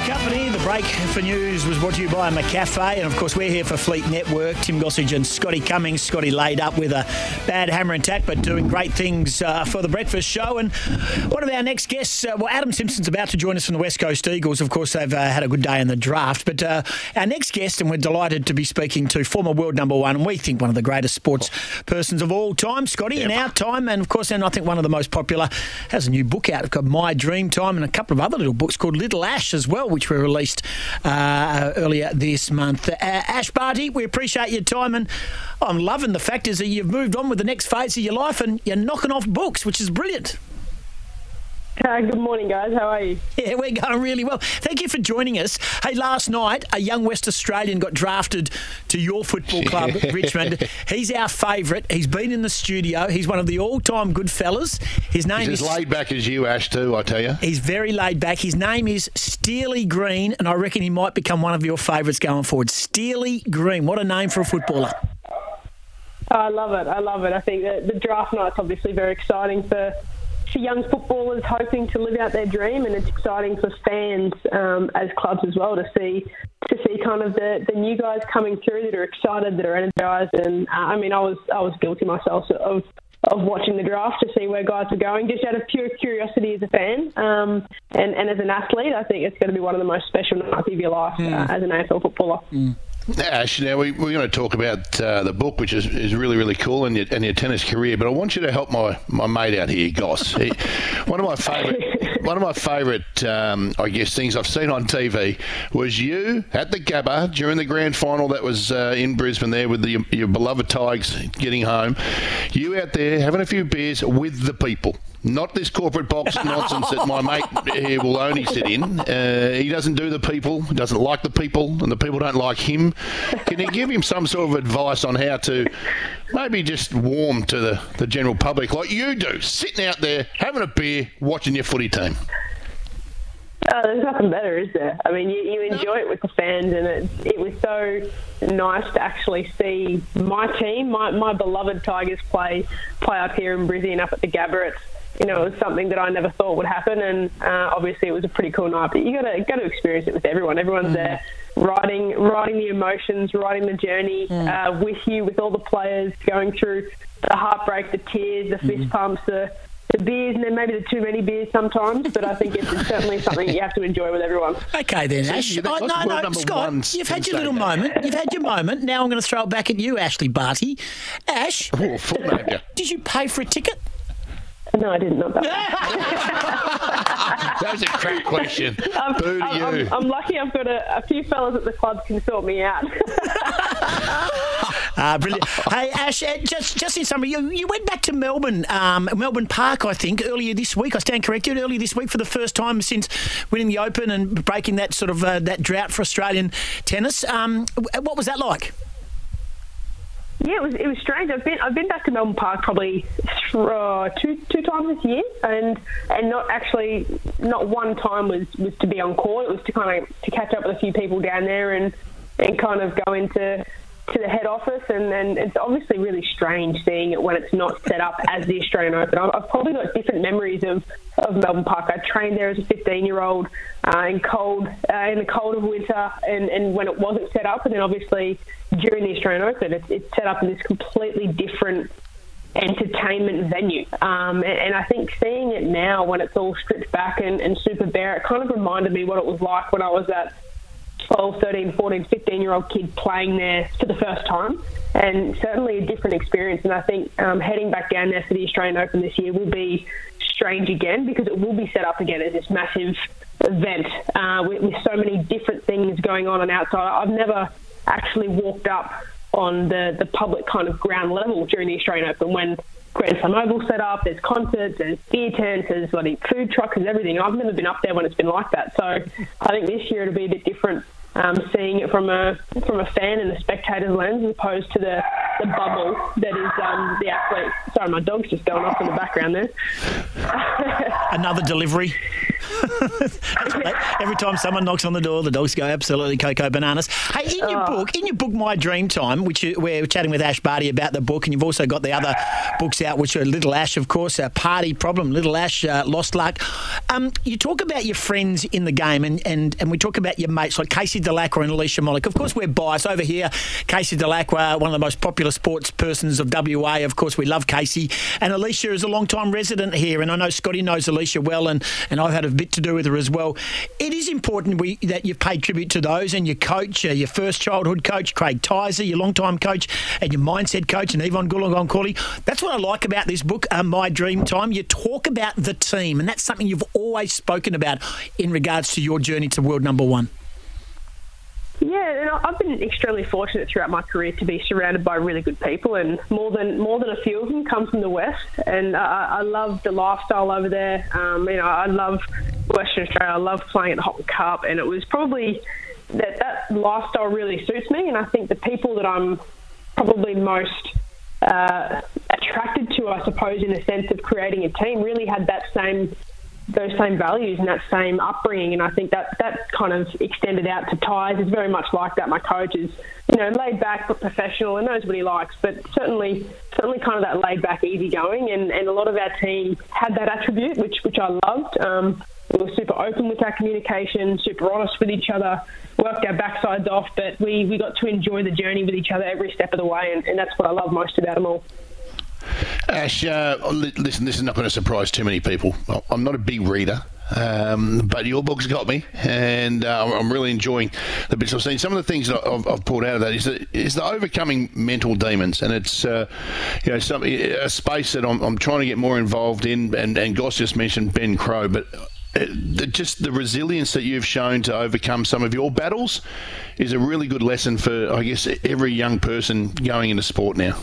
Company. The break for news was brought to you by McCafe. And of course, we're here for Fleet Network. Tim Gossage and Scotty Cummings. Scotty laid up with a bad hammer attack, but doing great things uh, for the breakfast show. And one of our next guests, uh, well, Adam Simpson's about to join us from the West Coast Eagles. Of course, they've uh, had a good day in the draft. But uh, our next guest, and we're delighted to be speaking to former world number one, and we think one of the greatest sports persons of all time, Scotty, in our time. And of course, and I think one of the most popular, has a new book out. It's got My Dream Time and a couple of other little books called Little Ash as well, which were released uh, earlier this month. Uh, Ash Barty, we appreciate your time, and I'm loving the fact is that you've moved on with the next phase of your life, and you're knocking off books, which is brilliant. Uh, good morning, guys. How are you? Yeah, we're going really well. Thank you for joining us. Hey, last night, a young West Australian got drafted to your football club, Richmond. He's our favourite. He's been in the studio. He's one of the all-time good fellas. His name He's is as laid back as you, Ash, too, I tell you. He's very laid back. His name is Steely Green, and I reckon he might become one of your favourites going forward. Steely Green. What a name for a footballer. Oh, I love it. I love it. I think that the draft night's obviously very exciting for for young footballers hoping to live out their dream, and it's exciting for fans um, as clubs as well to see to see kind of the, the new guys coming through that are excited, that are energised. And uh, I mean, I was I was guilty myself of of watching the draft to see where guys are going, just out of pure curiosity as a fan. Um, and, and as an athlete, I think it's going to be one of the most special nights of your life uh, as an AFL footballer. Ash, now we, we're going to talk about uh, the book, which is, is really, really cool, and your, and your tennis career. But I want you to help my, my mate out here, Goss. He, one of my favourite, one of my favourite, um, I guess, things I've seen on TV was you at the Gabba during the grand final that was uh, in Brisbane there with the, your beloved Tigers getting home. You out there having a few beers with the people. Not this corporate box nonsense that my mate here will only sit in. Uh, he doesn't do the people, he doesn't like the people, and the people don't like him. Can you give him some sort of advice on how to maybe just warm to the, the general public like you do, sitting out there having a beer, watching your footy team? Oh, there's nothing better, is there? I mean, you, you enjoy it with the fans, and it, it was so nice to actually see my team, my, my beloved Tigers, play play up here in Brisbane, up at the Gabba. It's, you know, it was something that I never thought would happen, and uh, obviously it was a pretty cool night. But you got to got to experience it with everyone. Everyone's there, riding riding the emotions, riding the journey uh, with you, with all the players going through the heartbreak, the tears, the fist pumps, the the beers, and then maybe the too many beers sometimes. But I think it's certainly something you have to enjoy with everyone. Okay, then, Ash. Oh, no, no, Scott, one you've had your little that. moment. You've had your moment. Now I'm going to throw it back at you, Ashley Barty. Ash, Oh, full name did you pay for a ticket? No, I didn't know that. That was a crap question. I'm, Boo to I'm, you. I'm, I'm lucky I've got a, a few fellas at the club can sort me out. Uh, brilliant. hey, Ash, uh, just just in summary, you, you went back to Melbourne, um, Melbourne Park, I think, earlier this week. I stand corrected. Earlier this week for the first time since winning the Open and breaking that sort of uh, that drought for Australian tennis. Um, what was that like? Yeah, it was it was strange. I've been I've been back to Melbourne Park probably uh, two two times this year, and and not actually not one time was, was to be on court. It was to kind of to catch up with a few people down there and and kind of go into to the head office. And then it's obviously really strange seeing it when it's not set up as the Australian Open. I've, probably got different memories of, of Melbourne Park. I trained there as a 15 year old uh, in cold uh, in the cold of winter, and, and when it wasn't set up, and then obviously during the Australian Open, it's, it's set up in this completely different entertainment venue. Um, and, and I think seeing it now when it's all stripped back and, and super bare, it kind of reminded me what it was like when I was at 12, 13, 14, 15 year old kid playing there for the first time. And certainly a different experience. And I think um, heading back down there for the Australian Open this year will be strange again because it will be set up again as this massive event uh, with, with so many different things going on on outside. I've never actually walked up on the, the public kind of ground level during the Australian Open when Grand Oval set up. There's concerts, there's beer tents, there's bloody food trucks, there's everything. I've never been up there when it's been like that. So I think this year it'll be a bit different um, seeing it from a from a fan and a spectator's lens as opposed to the, the bubble that is um, the athlete. Sorry, my dog's just going off in the background there. Another delivery. Every time someone knocks on the door, the dogs go absolutely cocoa bananas. Hey, in your oh. book, in your book, My Dream Time, which you, we're chatting with Ash Barty about the book, and you've also got the other books out, which are Little Ash, of course, a Party Problem, Little Ash, uh, Lost Luck. Um, you talk about your friends in the game, and, and, and we talk about your mates like Casey Dellacqua and Alicia Molik. Of course, we're biased over here. Casey Dellacqua, one of the most popular sports persons of WA. Of course, we love Casey, and Alicia is a long time resident here, and I know Scotty knows Alicia well, and, and I've had a bit to do with her as well. It is important we, that you've paid tribute to those and your coach, uh, your first childhood coach, Craig Tyzzer, your long-time coach, and your mindset coach, and Evonne Goolagong Cawley. That's what I like about this book, uh, My Dream Time. You talk about the team, and that's something you've always spoken about in regards to your journey to world number one. Yeah, and I've been extremely fortunate throughout my career to be surrounded by really good people, and more than more than a few of them come from the West. And I, I love the lifestyle over there. Um, you know, I love Western Australia. I love playing at Hopman Cup, and it was probably that that lifestyle really suits me. And I think the people that I'm probably most uh, attracted to, I suppose, in the sense of creating a team, really had that same those same values and that same upbringing. And I think that that kind of extended out to Tyz is very much like that. My coach is, you know, laid back but professional and knows what he likes, but certainly certainly kind of that laid back, easy going. And, and a lot of our team had that attribute, which which I loved. Um, we were super open with our communication, super honest with each other, worked our backsides off, but we, we got to enjoy the journey with each other every step of the way, and, and that's what I love most about them all. Ash, uh, listen, this is not going to surprise too many people. I'm not a big reader. Um, but your book's got me, and uh, I'm really enjoying the bits I've seen. Some of the things that I've, I've pulled out of that is the, is the overcoming mental demons, and it's uh, you know some, a space that I'm, I'm, trying to get more involved in. And, and Goss just mentioned Ben Crowe, but uh, the, just the resilience that you've shown to overcome some of your battles is a really good lesson for, I guess, every young person going into sport now.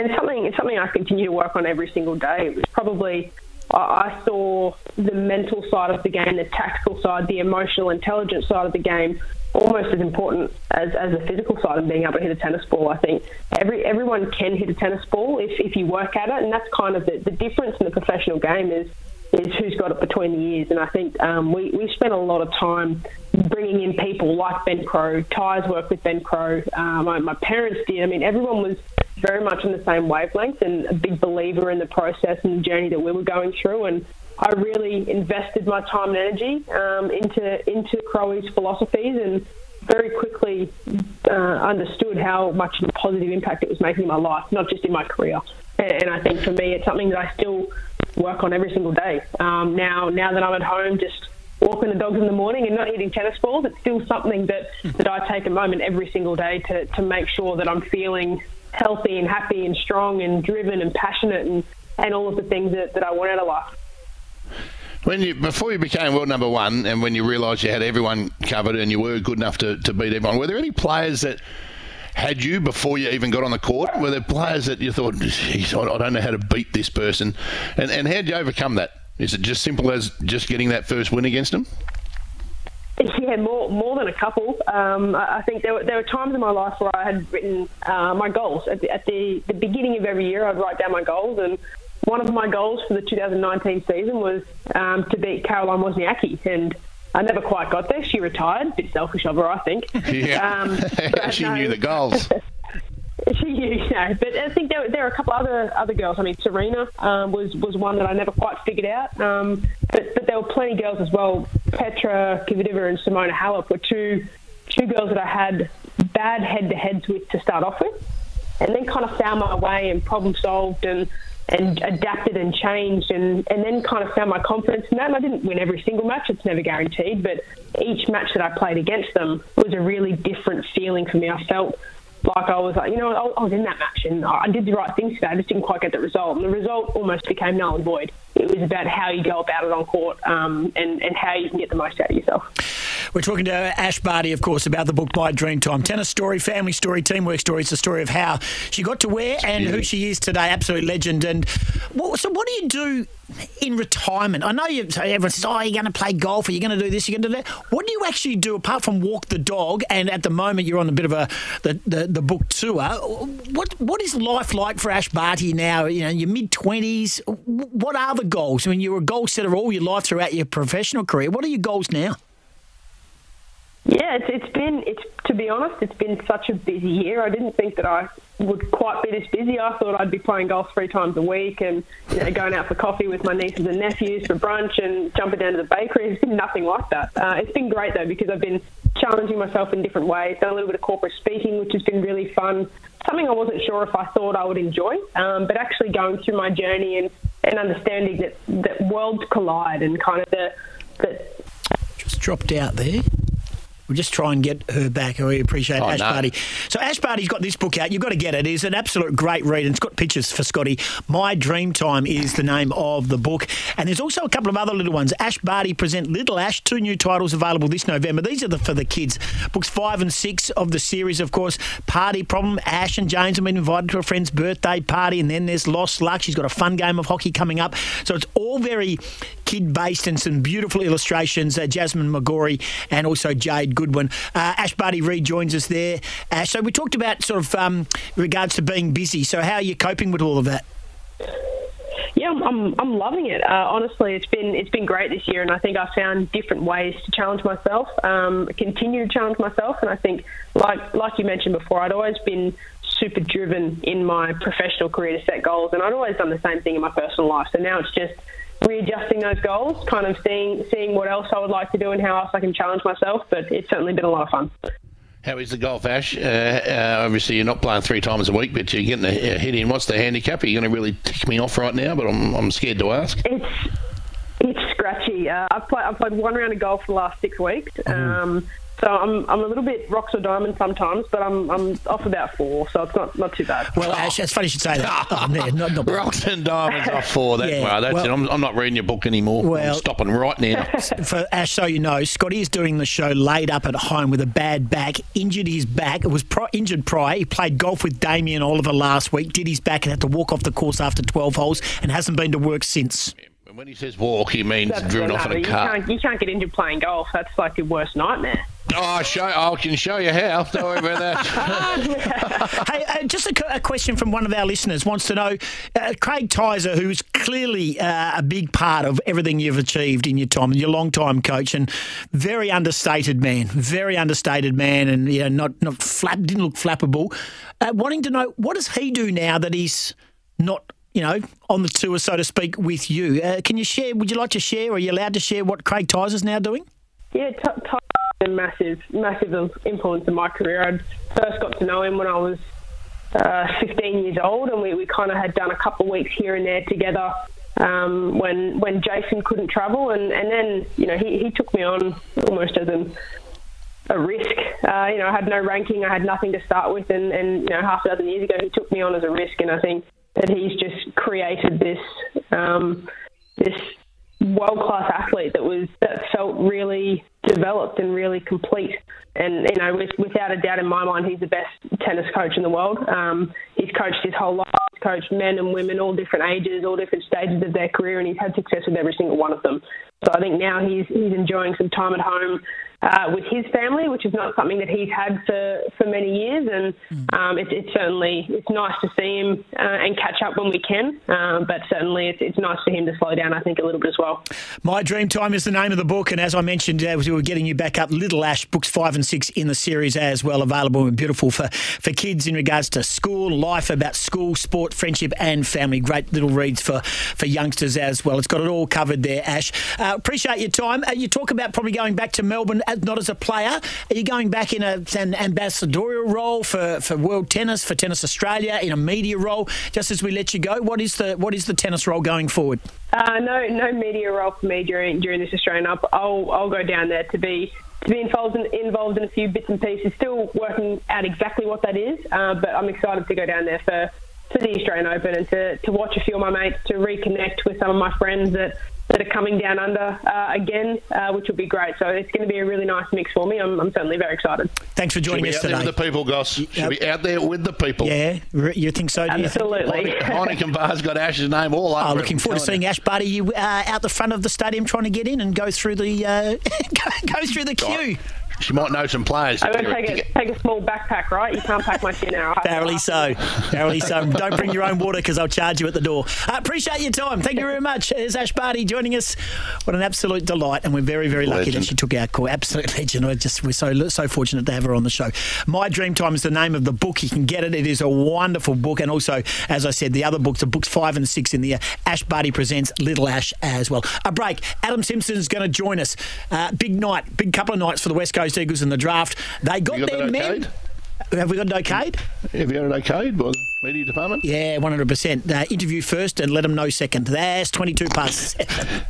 And something it's something I continue to work on every single day. It was probably I saw the mental side of the game, the tactical side, the emotional intelligence side of the game almost as important as, as the physical side of being able to hit a tennis ball. I think every everyone can hit a tennis ball if, if you work at it, and that's kind of the, the difference in the professional game is is who's got it between the ears. And I think um, we, we spent a lot of time bringing in people like Ben Crowe. Ty's worked with Ben Crowe. Uh, my, my parents did. I mean, everyone was very much on the same wavelength and a big believer in the process and the journey that we were going through. And I really invested my time and energy um, into into Crowe's philosophies and very quickly uh, understood how much of a positive impact it was making in my life, not just in my career. And, and I think for me, it's something that I still work on every single day. Um, now, now that I'm at home, just walking the dogs in the morning and not hitting tennis balls, it's still something that, that I take a moment every single day to, to make sure that I'm feeling healthy and happy and strong and driven and passionate and, and all of the things that, that I want out of life. When you before you became world number one, and when you realised you had everyone covered and you were good enough to, to beat everyone, were there any players that had you before you even got on the court? Were there players that you thought, I don't know how to beat this person? And and how did you overcome that? Is it just simple as just getting that first win against them? Yeah, more more than a couple. Um, I think there were, there were times in my life where I had written uh, my goals at, the, at the, the beginning of every year. I'd write down my goals, and one of my goals for the 2019 season was um, to beat Caroline Wozniacki, and I never quite got there. She retired. A bit selfish of her, I think. Yeah, um, she no, knew the goals. she knew, you know, but I think there, there are a couple other other girls. I mean, Serena um, was was one that I never quite figured out. Um, but but there were plenty of girls as well. Petra Kvitova and Simona Halep were two two girls that I had bad head to heads with to start off with, and then kind of found my way and problem solved and and adapted and changed and, and then kind of found my confidence in that. And I didn't win every single match, it's never guaranteed, but each match that I played against them was a really different feeling for me. I felt like I was like, you know, I was in that match and I did the right things today. I just didn't quite get the result. And the result almost became null and void. It was about how you go about it on court um, and, and how you can get the most out of yourself. We're talking to Ash Barty, of course, about the book My Dream Time. Tennis story, family story, teamwork story. It's the story of how she got to where and who she is today. Absolute legend. And so, what do you do in retirement? I know you. Everyone says, "Oh, you're going to play golf, or you're going to do this, you're going to do that." What do you actually do apart from walk the dog? And at the moment, you're on a bit of a the, the, the book tour. What what is life like for Ash Barty now? You know, your mid twenties. What are the goals? I mean, you were a goal setter all your life throughout your professional career. What are your goals now? Yeah, it's, it's been it's to be honest, it's been such a busy year. I didn't think that I would quite be this busy. I thought I'd be playing golf three times a week and you know, going out for coffee with my nieces and nephews for brunch and jumping down to the bakery. It's been nothing like that. Uh, it's been great though because I've been challenging myself in different ways. Done a little bit of corporate speaking, which has been really fun. Something I wasn't sure if I thought I would enjoy, um, but actually going through my journey and, and understanding that that worlds collide and kind of the the just dropped out there. We'll just try and get her back. We appreciate oh, Ash no. Barty. So Ash Barty's got this book out. You've got to get it. It's an absolute great read, and it's got pictures for Scotty. My Dream Time is the name of the book, and there's also a couple of other little ones. Ash Barty present Little Ash. Two new titles available this November. These are the, for the kids. Books five and six of the series, of course. Party Problem. Ash and James have been invited to a friend's birthday party, and then there's Lost Luck. She's got a fun game of hockey coming up. So it's all very kid based and some beautiful illustrations. Uh, Jasmine McGaughey and also Jade Goodwin. Uh, Ash Barty rejoins us there. Uh, so we talked about sort of um, regards to being busy. So how are you coping with all of that? Yeah, I'm, I'm, I'm loving it. Uh, honestly, it's been it's been great this year, and I think I found different ways to challenge myself, um, continue to challenge myself, and I think, like like you mentioned before, I'd always been super driven in my professional career to set goals, and I'd always done the same thing in my personal life. So now it's just readjusting those goals, kind of seeing seeing what else I would like to do and how else I can challenge myself. But it's certainly been a lot of fun. How is the golf, Ash? Uh, uh, obviously, you're not playing three times a week, but you're getting a, hit in. What's the handicap? Are you going to really tick me off right now? But I'm, I'm scared to ask. It's it's scratchy. Uh, I've played I've played one round of golf for the last six weeks. Mm. So I'm, I'm a little bit rocks or diamonds sometimes, but I'm, I'm off about four, so it's not, not too bad. Well, Ash, it's funny you should say that. Oh, man, not, not rocks and diamonds off four. That's, yeah, well, that's well, it. I'm, I'm, not reading your book anymore. Well, I'm stopping right now. For Ash, so you know, Scotty is doing the show laid up at home with a bad back, injured his back. It was pro- injured prior. He played golf with Damien Oliver last week, did his back and had to walk off the course after 12 holes and hasn't been to work since. And when he says walk, he means That's driven off in a car. You can't, you can't get injured playing golf. That's like your worst nightmare. Oh, show, I can show you how. Don't worry about that. hey, uh, just a, a, question from one of our listeners wants to know uh, Craig Tyzzer, who's clearly uh, a big part of everything you've achieved in your time, and your long time coach, and very understated man, very understated man, and you know, not not flap, didn't look flappable. Uh, wanting to know what does he do now that he's not you know, on the tour, so to speak, with you. Uh, can you share? Would you like to share? Are you allowed to share what Craig Tyzzer's now doing? Yeah, t- t- a massive, massive influence in my career. I first got to know him when I was uh, 15 years old, and we, we kind of had done a couple of weeks here and there together um, when when Jason couldn't travel, and, and then you know he, he took me on almost as an a risk. Uh, you know, I had no ranking, I had nothing to start with, and, and you know, half a dozen years ago, he took me on as a risk, and I think that he's just created this um, this world class athlete that was that felt really developed and really complete. And you know, with, without a doubt in my mind, he's the best tennis coach in the world. Um, he's coached his whole life. He's coached men and women, all different ages, all different stages of their career, and he's had success with every single one of them. So I think now he's he's enjoying some time at home uh, with his family, which is not something that he's had for, for many years. And hmm. um, it, it's certainly it's nice to see him uh, and catch up when we can. Um, but certainly it's, it's nice for him to slow down, I think, a little bit as well. My Dream Time is the name of the book, and as I mentioned, as we were getting you back up, Little Ash books five and six in the series as well, available and beautiful for for kids in regards to school life, about school, sport, friendship, and family. Great little reads for for youngsters as well. It's got it all covered there, Ash. Uh, appreciate your time. Uh, you talk about probably going back to Melbourne not as a player. Are you going back in a, an ambassadorial role for, for World Tennis, for Tennis Australia, in a media role? Just as we let you go, what is the what is the tennis role going forward? Uh, no, no media role for me during during this Australian Up. I'll I'll go down there to be to be involved in, involved in a few bits and pieces. Still working out exactly what that is, uh, but I'm excited to go down there for for the Australian Open and to, to watch a few of my mates, to reconnect with some of my friends that that are coming down under uh, again, uh, which will be great. So it's going to be a really nice mix for me. I'm, I'm certainly very excited. Thanks for joining Should be us out there today. with the people, Goss. Should Yep. be out there with the people. yeah, you think so? Do you think? Absolutely. Heineken Bar's got Ash's name all over Oh, looking forward to telling seeing Ash Barty uh, out the front of the stadium trying to get in and go through the uh, go, go through the queue. You. She might know some players. I'm going to take a, take a small backpack, right? You can't pack much in now. Barely so. Barely so. Don't bring your own water because I'll charge you at the door. Uh, appreciate your time. Thank you very much. There's Ash Barty joining us. What an absolute delight. And we're very, very lucky that she took our call. Absolute legend. We're, just, we're so so fortunate to have her on the show. My Dream Time is the name of the book. You can get it. It is a wonderful book. And also, as I said, the other books, the books five and six in the year. Ash Barty presents Little Ash as well. A break. Adam Simpson's going to join us. Uh, big night, big couple of nights for the West Coast Eagles in the draft. They got, got their men. Have we got it okayed? Have you got it okayed by the media department? Yeah, 100%. Uh, interview first and let them know second. That's 22 past seven.